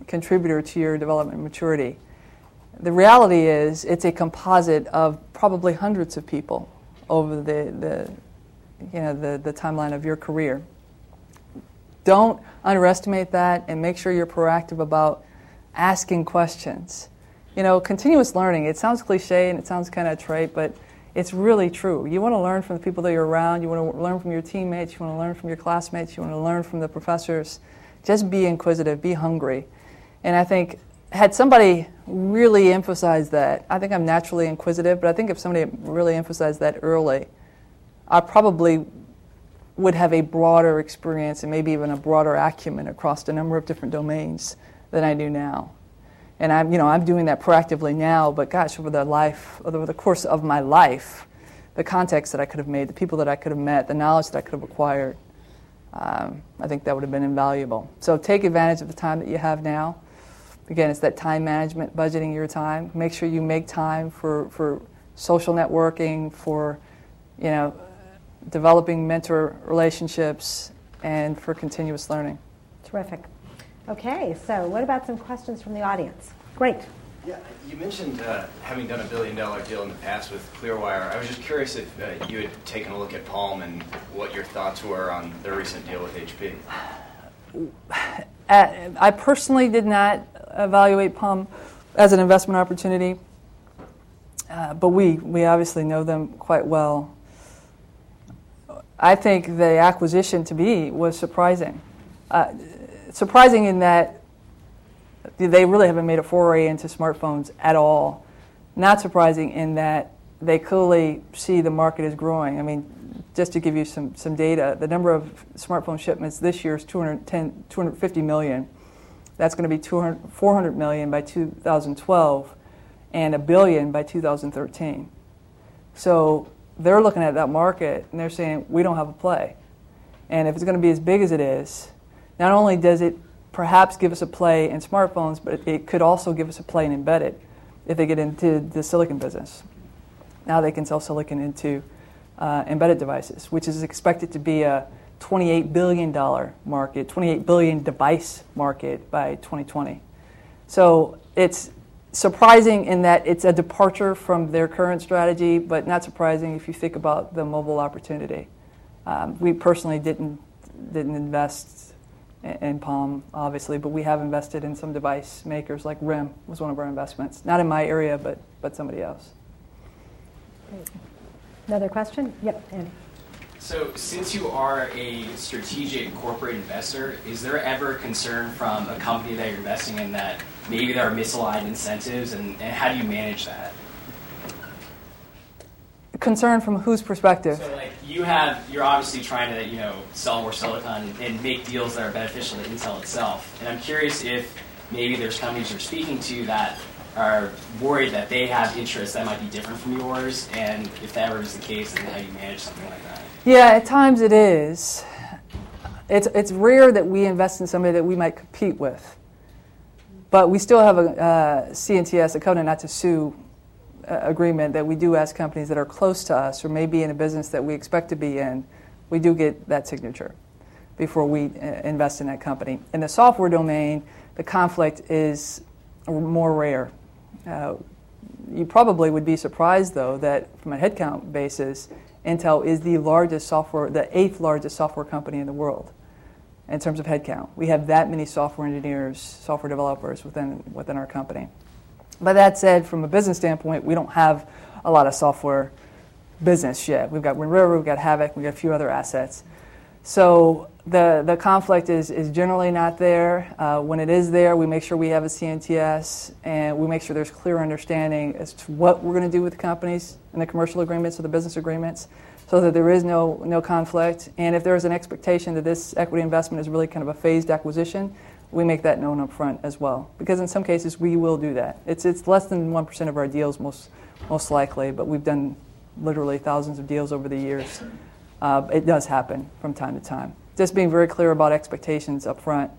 contributor to your development and maturity. The reality is it's a composite of probably hundreds of people over the, the you know, the, the timeline of your career don't underestimate that and make sure you're proactive about asking questions. You know, continuous learning, it sounds cliche and it sounds kind of trite, but it's really true. You want to learn from the people that you're around, you want to learn from your teammates, you want to learn from your classmates, you want to learn from the professors. Just be inquisitive, be hungry. And I think, had somebody really emphasized that, I think I'm naturally inquisitive, but I think if somebody really emphasized that early, I probably would have a broader experience and maybe even a broader acumen across a number of different domains than I do now. And I'm, you know, I'm doing that proactively now, but gosh, over the life, over the course of my life, the context that I could have made, the people that I could have met, the knowledge that I could have acquired, um, I think that would have been invaluable. So take advantage of the time that you have now. Again, it's that time management, budgeting your time. Make sure you make time for, for social networking, for, you know, developing mentor relationships, and for continuous learning. Terrific. Okay, so what about some questions from the audience? Great. Yeah, you mentioned uh, having done a billion dollar deal in the past with Clearwire. I was just curious if uh, you had taken a look at Palm and what your thoughts were on their recent deal with HP. Uh, I personally did not evaluate Palm as an investment opportunity, uh, but we, we obviously know them quite well. I think the acquisition to me was surprising. Uh, surprising in that they really haven't made a foray into smartphones at all. Not surprising in that they clearly see the market is growing. I mean, just to give you some, some data, the number of smartphone shipments this year is 210, 250 million. That's going to be 200, 400 million by 2012 and a billion by 2013. So they're looking at that market and they're saying, we don't have a play. And if it's going to be as big as it is, not only does it perhaps give us a play in smartphones, but it could also give us a play in embedded if they get into the silicon business. Now they can sell silicon into uh, embedded devices, which is expected to be a $28 billion market, 28 billion device market by 2020. So it's surprising in that it's a departure from their current strategy, but not surprising if you think about the mobile opportunity. Um, we personally didn't didn't invest in, in Palm, obviously, but we have invested in some device makers like RIM was one of our investments. Not in my area, but but somebody else. Another question? Yep, Andy. So, since you are a strategic corporate investor, is there ever concern from a company that you're investing in that maybe there are misaligned incentives, and, and how do you manage that? Concern from whose perspective? So, like, you have, you're obviously trying to, you know, sell more silicon and, make deals that are beneficial to Intel itself. And I'm curious if maybe there's companies you're speaking to that are worried that they have interests that might be different from yours, and if that ever is the case, then how you manage something like that? Yeah, at times it is. It's, it's rare that we invest in somebody that we might compete with. But we still have a uh, CNTS, a covenant not to sue uh, agreement that we do ask companies that are close to us or maybe in a business that we expect to be in, we do get that signature before we uh, invest in that company. In the software domain, the conflict is more rare. Uh, you probably would be surprised, though, that from a headcount basis, Intel is the largest software, the eighth largest software company in the world in terms of headcount. We have that many software engineers, software developers within, within our company. But that said, from a business standpoint, we don't have a lot of software business yet. We've got Wind River, we've got Havok, we've got a few other assets. So the, the conflict is, is generally not there. Uh, when it is there, we make sure we have a CNTS and we make sure there's clear understanding as to what we're going to do with the companies and the commercial agreements or the business agreements so that there is no, no conflict. And if there is an expectation that this equity investment is really kind of a phased acquisition, we make that known up front as well. Because in some cases, we will do that. It's, it's less than 1% of our deals, most, most likely, but we've done literally thousands of deals over the years. Uh, it does happen from time to time just being very clear about expectations up front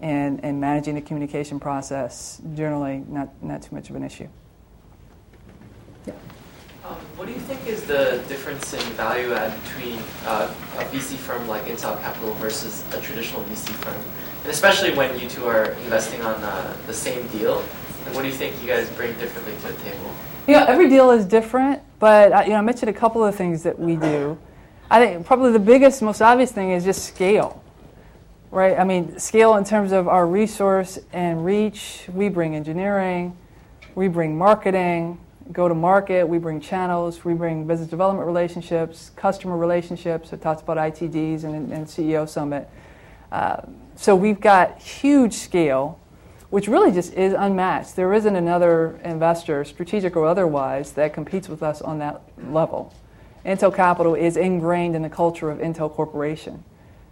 and, and managing the communication process, generally not, not too much of an issue. Yeah. Um, what do you think is the difference in value add between uh, a VC firm like Intel Capital versus a traditional VC firm? And especially when you two are investing on uh, the same deal, and what do you think you guys bring differently to the table? You know, every deal is different, but uh, you know, I mentioned a couple of things that we do. I think probably the biggest, most obvious thing is just scale, right? I mean, scale in terms of our resource and reach. We bring engineering, we bring marketing, go to market, we bring channels, we bring business development relationships, customer relationships. It talks about ITDs and, and CEO Summit. Uh, so we've got huge scale, which really just is unmatched. There isn't another investor, strategic or otherwise, that competes with us on that level. Intel Capital is ingrained in the culture of Intel Corporation.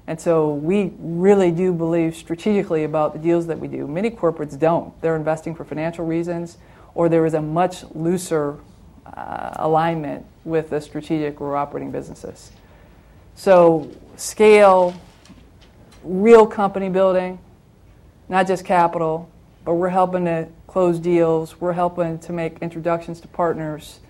And so we really do believe strategically about the deals that we do. Many corporates don't. They're investing for financial reasons, or there is a much looser uh, alignment with the strategic or operating businesses. So, scale, real company building, not just capital, but we're helping to close deals, we're helping to make introductions to partners,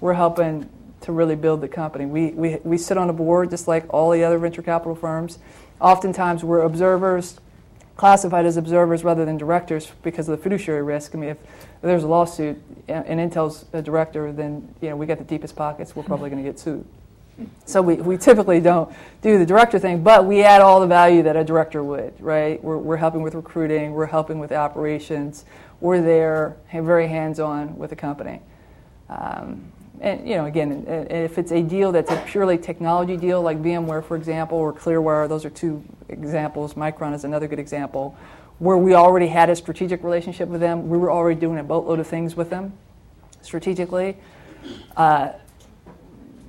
we're helping to really build the company. We, we, we sit on a board just like all the other venture capital firms. Oftentimes we're observers, classified as observers rather than directors because of the fiduciary risk. I mean, if there's a lawsuit uh, and Intel's a director, then you know we got the deepest pockets. We're probably going to get sued. So we, we typically don't do the director thing, but we add all the value that a director would, right? We're, we're helping with recruiting, we're helping with operations, we're there, very hands-on with the company. Um, and you know, again, if it's a deal that's a purely technology deal, like VMware, for example, or Clearwire, those are two examples. Micron is another good example, where we already had a strategic relationship with them. We were already doing a boatload of things with them strategically. Uh,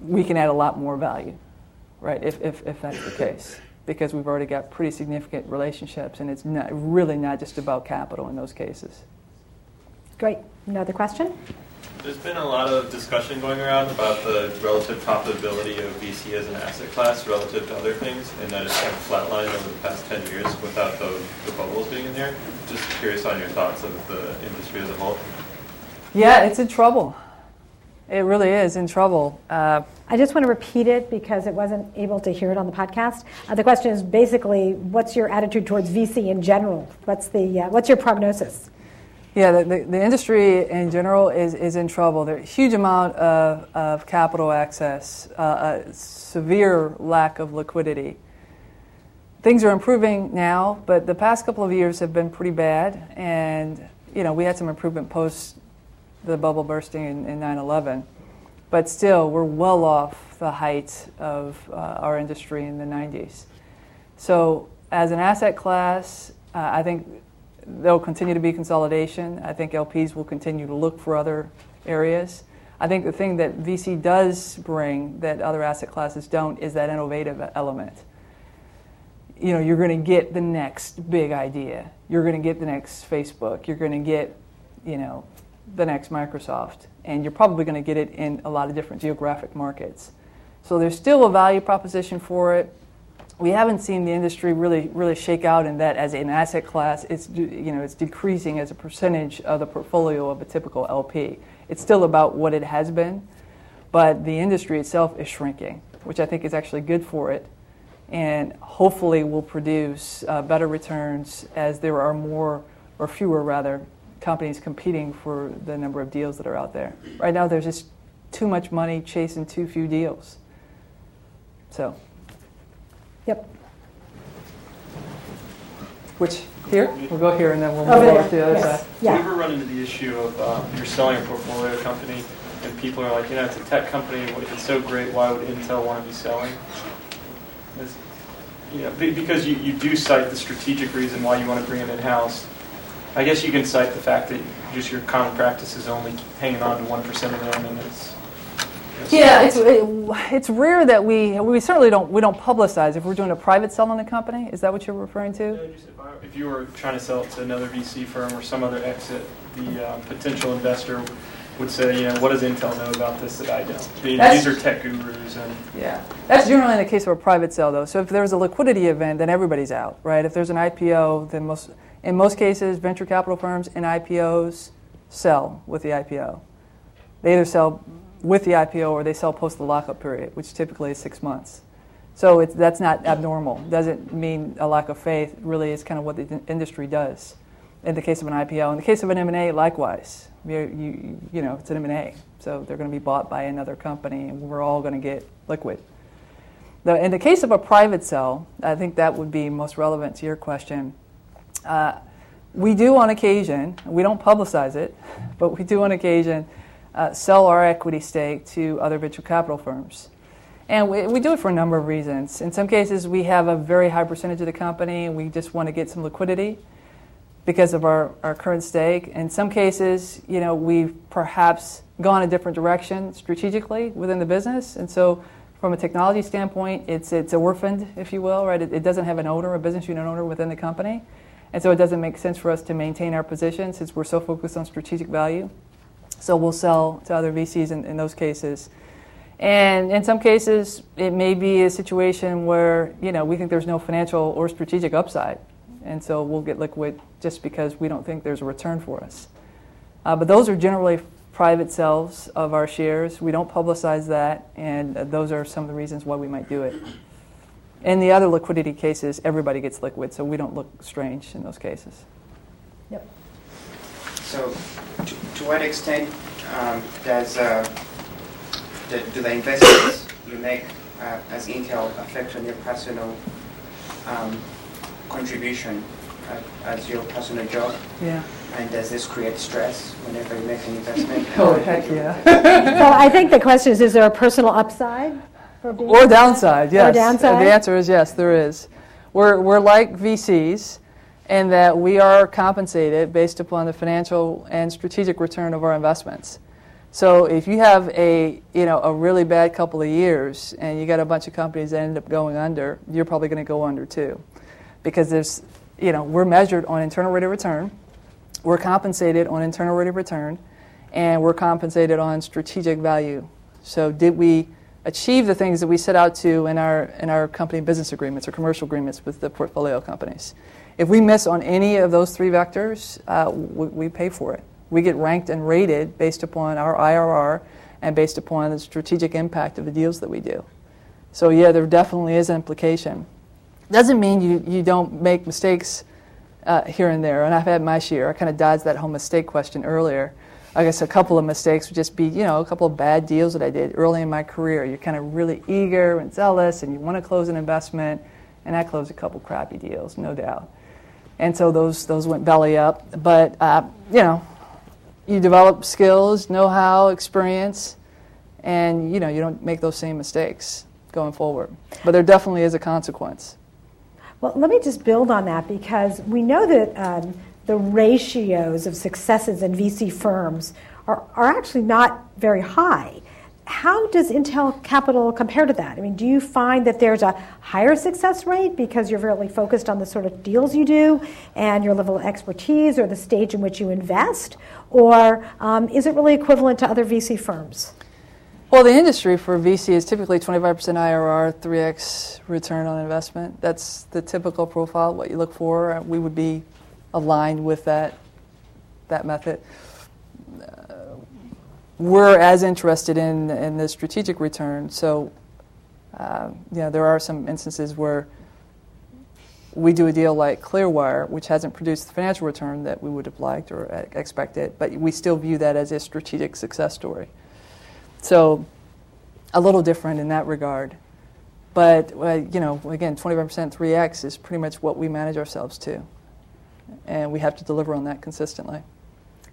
we can add a lot more value, right? If, if, if that's the case, because we've already got pretty significant relationships, and it's not, really not just about capital in those cases. Great. Another question? There's been a lot of discussion going around about the relative profitability of VC as an asset class relative to other things, and that it's kind of flatlined over the past 10 years without the, the bubbles being in there. Just curious on your thoughts of the industry as a whole. Yeah, it's in trouble. It really is in trouble. Uh, I just want to repeat it because it wasn't able to hear it on the podcast. Uh, the question is basically, what's your attitude towards VC in general? What's the uh, what's your prognosis? Yeah, the, the, the, industry in general is, is in trouble. There's a huge amount of, of capital access, uh, a severe lack of liquidity. Things are improving now, but the past couple of years have been pretty bad. And, you know, we had some improvement post the bubble bursting in, in 9-11. but still, we're well off the height of uh, our industry in the 90s. So, as an asset class, uh, I think there'll continue to be consolidation. I think LPs will continue to look for other areas. I think the thing that VC does bring that other asset classes don't is that innovative element. You know, you're going to get the next big idea. You're going to get the next Facebook. You're going to get, you know, the next Microsoft. And you're probably going to get it in a lot of different geographic markets. So there's still a value proposition for it we haven't seen the industry really really shake out in that as an asset class. It's you know it's decreasing as a percentage of the portfolio of a typical LP. It's still about what it has been, but the industry itself is shrinking, which I think is actually good for it, and hopefully will produce uh, better returns as there are more or fewer rather companies competing for the number of deals that are out there. Right now, there's just too much money chasing too few deals. So. Yep. Which, here? We'll go here and then we'll move over to the other yes. side. Yeah. You ever run into the issue of um, you're selling a portfolio company and people are like, you know, it's a tech company, it's so great, why would Intel want to be selling? It's, you know, because you, you do cite the strategic reason why you want to bring it in-house. I guess you can cite the fact that just your common practice is only hanging on to 1% of them and it's yeah, it's, it's rare that we we certainly don't we don't publicize if we're doing a private sell on the company. Is that what you're referring to? if, you were trying to sell it to another VC firm or some other exit, the um, potential investor would say, you know, what does Intel know about this that I don't? These are tech gurus, and yeah, that's generally in the case of a private sale, though. So if there's a liquidity event, then everybody's out, right? If there's an IPO, then most in most cases, venture capital firms and IPOs sell with the IPO. They either sell with the IPO or they sell post the lockup period, which typically is six months. So that's not abnormal. Doesn't mean a lack of faith. Really, is kind of what the industry does. In the case of an IPO, in the case of an M&A, likewise. You, you, you know, it's an M&A, so they're going to be bought by another company, and we're all going to get liquid. In the case of a private sell, I think that would be most relevant to your question. Uh, we do on occasion, we don't publicize it, but we do on occasion uh, sell our equity stake to other venture capital firms. And we, we do it for a number of reasons. In some cases, we have a very high percentage of the company and we just want to get some liquidity because of our, our current stake. In some cases, you know, we've perhaps gone a different direction strategically within the business. And so from a technology standpoint, it's, it's orphaned, if you will, right? It, it doesn't have an owner, a business unit owner within the company. And so it doesn't make sense for us to maintain our position since we're so focused on strategic value. So we'll sell to other VCs in, in those cases. And in some cases, it may be a situation where you know we think there's no financial or strategic upside, and so we'll get liquid just because we don't think there's a return for us. Uh, but those are generally private sales of our shares. We don't publicize that, and those are some of the reasons why we might do it. In the other liquidity cases, everybody gets liquid, so we don't look strange in those cases. Yep. So, to, to what extent um, does uh, the, do the investments you make uh, as Intel affect on your personal um, contribution uh, as your personal job? Yeah. And does this create stress whenever you make an investment? oh, heck yeah. so I think the question is, is there a personal upside? Or downside, yes. Or downside? The answer is yes, there is. We're, we're like VCs and that we are compensated based upon the financial and strategic return of our investments. So if you have a you know a really bad couple of years and you got a bunch of companies that end up going under, you're probably going to go under too, because there's you know we're measured on internal rate of return, we're compensated on internal rate of return, and we're compensated on strategic value. So did we achieve the things that we set out to in our in our company business agreements or commercial agreements with the portfolio companies? If we miss on any of those three vectors, uh, we, we, pay for it. We get ranked and rated based upon our IRR and based upon the strategic impact of the deals that we do. So, yeah, there definitely is an implication. Doesn't mean you, you don't make mistakes uh, here and there, and I've had my share. I kind of dodged that whole mistake question earlier. I guess a couple of mistakes would just be, you know, a couple of bad deals that I did early in my career. You're kind of really eager and zealous, and you want to close an investment, and I closed a couple crappy deals, no doubt and so those those went belly up. But uh, you know, you develop skills, know-how, experience, and you know you don't make those same mistakes going forward. But there definitely is a consequence. Well, let me just build on that because we know that um, the ratios of successes in VC firms are, are actually not very high. How does Intel Capital compare to that? I mean, do you find that there's a higher success rate because you're really focused on the sort of deals you do and your level of expertise or the stage in which you invest? Or um, is it really equivalent to other VC firms? Well, the industry for VC is typically 25% IRR, 3x return on investment. That's the typical profile, what you look for. We would be aligned with that, that method. Uh, we're as interested in, in the strategic return. So, uh, know, there are some instances where we do a deal like Clearwire, which hasn't produced the financial return that we would have liked or expected, but we still view that as a strategic success story. So, a little different in that regard. But, uh, you know, again, 25% 3x is pretty much what we manage ourselves to. And we have to deliver on that consistently.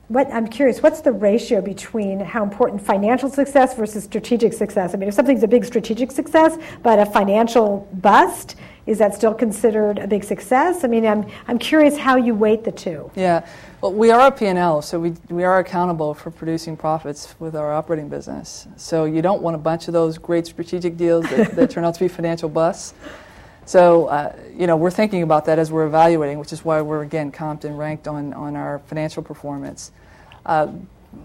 What, I'm curious, what's the ratio between how important financial success versus strategic success? I mean, if something's a big strategic success, but a financial bust, is that still considered a big success? I mean, I'm, I'm curious how you weight the two. Yeah. Well, we are a P&L, so we, we are accountable for producing profits with our operating business. So you don't want a bunch of those great strategic deals that, that turn out to be financial busts. So, uh, you know, we're thinking about that as we're evaluating, which is why we're, again, comped and ranked on, on our financial performance. Uh,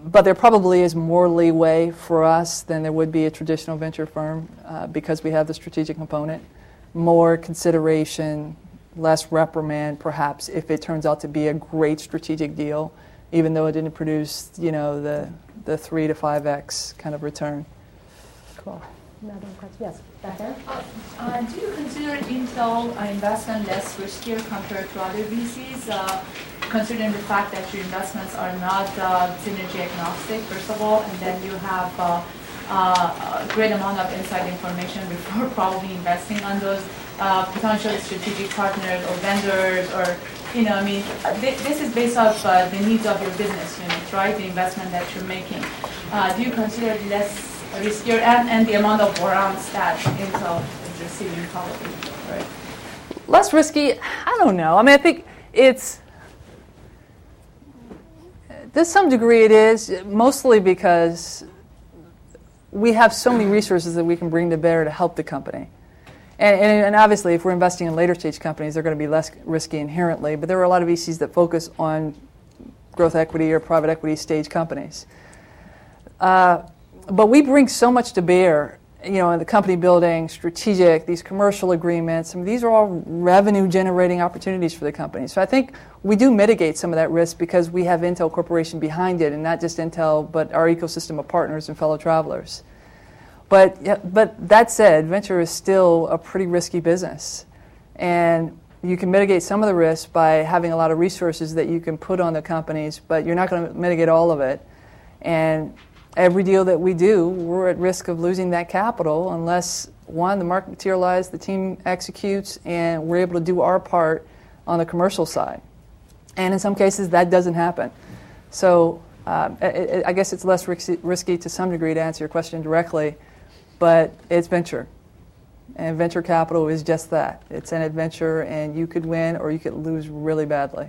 but there probably is more leeway for us than there would be a traditional venture firm uh, because we have the strategic component more consideration, less reprimand, perhaps, if it turns out to be a great strategic deal, even though it didn't produce, you know, the, the 3 to 5x kind of return. Cool. Question? Yes, there. Uh, uh, do you consider Intel uh, investment less riskier compared to other VCs, uh, considering the fact that your investments are not uh, synergy agnostic, first of all, and then you have uh, a great amount of inside information before probably investing on those potential strategic partners or vendors or you know, I mean, th- this is based off the needs of your business unit, right? The investment that you're making. Do you consider less and, and the amount of warrants that Intel is receiving probably, right? Less risky? I don't know. I mean, I think it's to some degree it is mostly because we have so many resources that we can bring to bear to help the company. And, and, and, obviously, if we're investing in later stage companies, they're going to be less risky inherently. But there are a lot of VCs that focus on growth equity or private equity stage companies. Uh, but we bring so much to bear, you know, in the company building, strategic, these commercial agreements. I mean, these are all revenue generating opportunities for the company. So I think we do mitigate some of that risk because we have Intel Corporation behind it, and not just Intel, but our ecosystem of partners and fellow travelers. But, yeah, but that said, venture is still a pretty risky business. And you can mitigate some of the risk by having a lot of resources that you can put on the companies, but you're not going to mitigate all of it. And every deal that we do, we're at risk of losing that capital unless, one, the market materializes, the team executes, and we're able to do our part on the commercial side. And in some cases, that doesn't happen. So uh, I guess it's less risky to some degree to answer your question directly but it's venture. And venture capital is just that. It's an adventure, and you could win or you could lose really badly.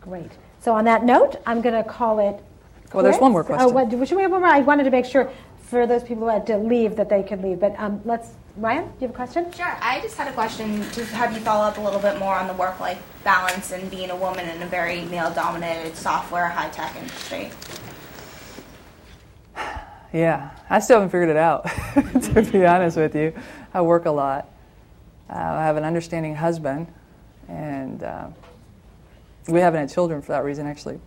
Great. So, on that note, I'm going to call it. Well, there's one more question. Oh, what, should we have one more? I wanted to make sure for those people who had to leave that they could leave. But um, let's. Ryan, do you have a question? Sure. I just had a question to have you follow up a little bit more on the work life balance and being a woman in a very male dominated software high tech industry. Yeah, I still haven't figured it out, to be honest with you. I work a lot. Uh, I have an understanding husband, and uh, we haven't had children for that reason, actually.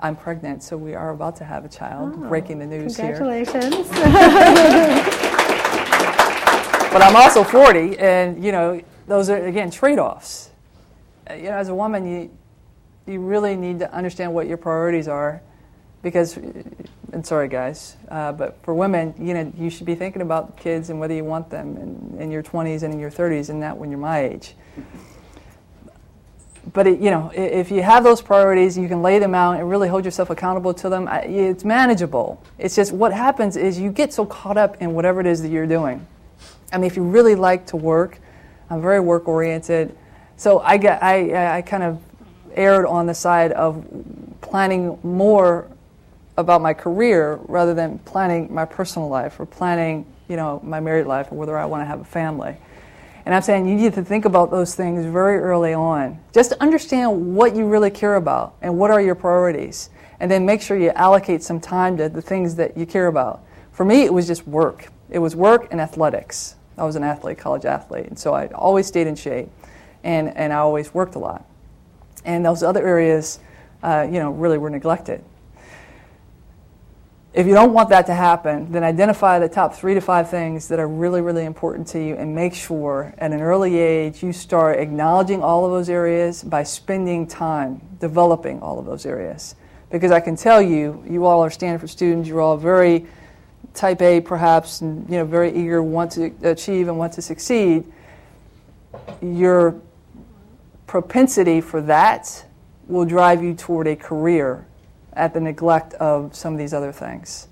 I'm pregnant, so we are about to have a child. Oh, breaking the news congratulations. here. Congratulations. but I'm also 40, and you know, those are again trade-offs. Uh, you know, as a woman, you you really need to understand what your priorities are because and sorry guys uh, but for women you know you should be thinking about kids and whether you want them in, in your 20s and in your 30s and not when you're my age but it, you know, if you have those priorities, you can lay them out and really hold yourself accountable to them. It's manageable. It's just what happens is you get so caught up in whatever it is that you're doing. I mean, if you really like to work, I'm very work oriented. So I get, I, I kind of erred on the side of planning more about my career rather than planning my personal life or planning, you know, my married life or whether I want to have a family. And I'm saying you need to think about those things very early on. Just to understand what you really care about and what are your priorities. And then make sure you allocate some time to the things that you care about. For me, it was just work. It was work and athletics. I was an athlete, college athlete, and so I always stayed in shape, and, and I always worked a lot. And those other areas, uh, you know, really were neglected. If you don't want that to happen, then identify the top three to five things that are really, really important to you and make sure at an early age you start acknowledging all of those areas by spending time developing all of those areas. Because I can tell you, you all are Stanford students, you're all very type A perhaps, and you know, very eager, want to achieve and want to succeed. Your propensity for that will drive you toward a career at the neglect of some of these other things.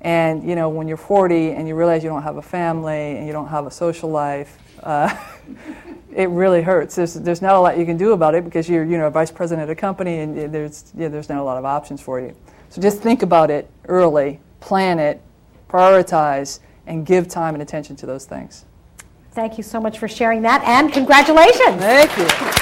And you know, when you're 40 and you realize you don't have a family and you don't have a social life, uh, it really hurts. There's, there's not a lot you can do about it because you're you know a vice president of a company and there's yeah, there's not a lot of options for you. So just think about it early, plan it, prioritize, and give time and attention to those things. Thank you so much for sharing that, and congratulations. Thank you.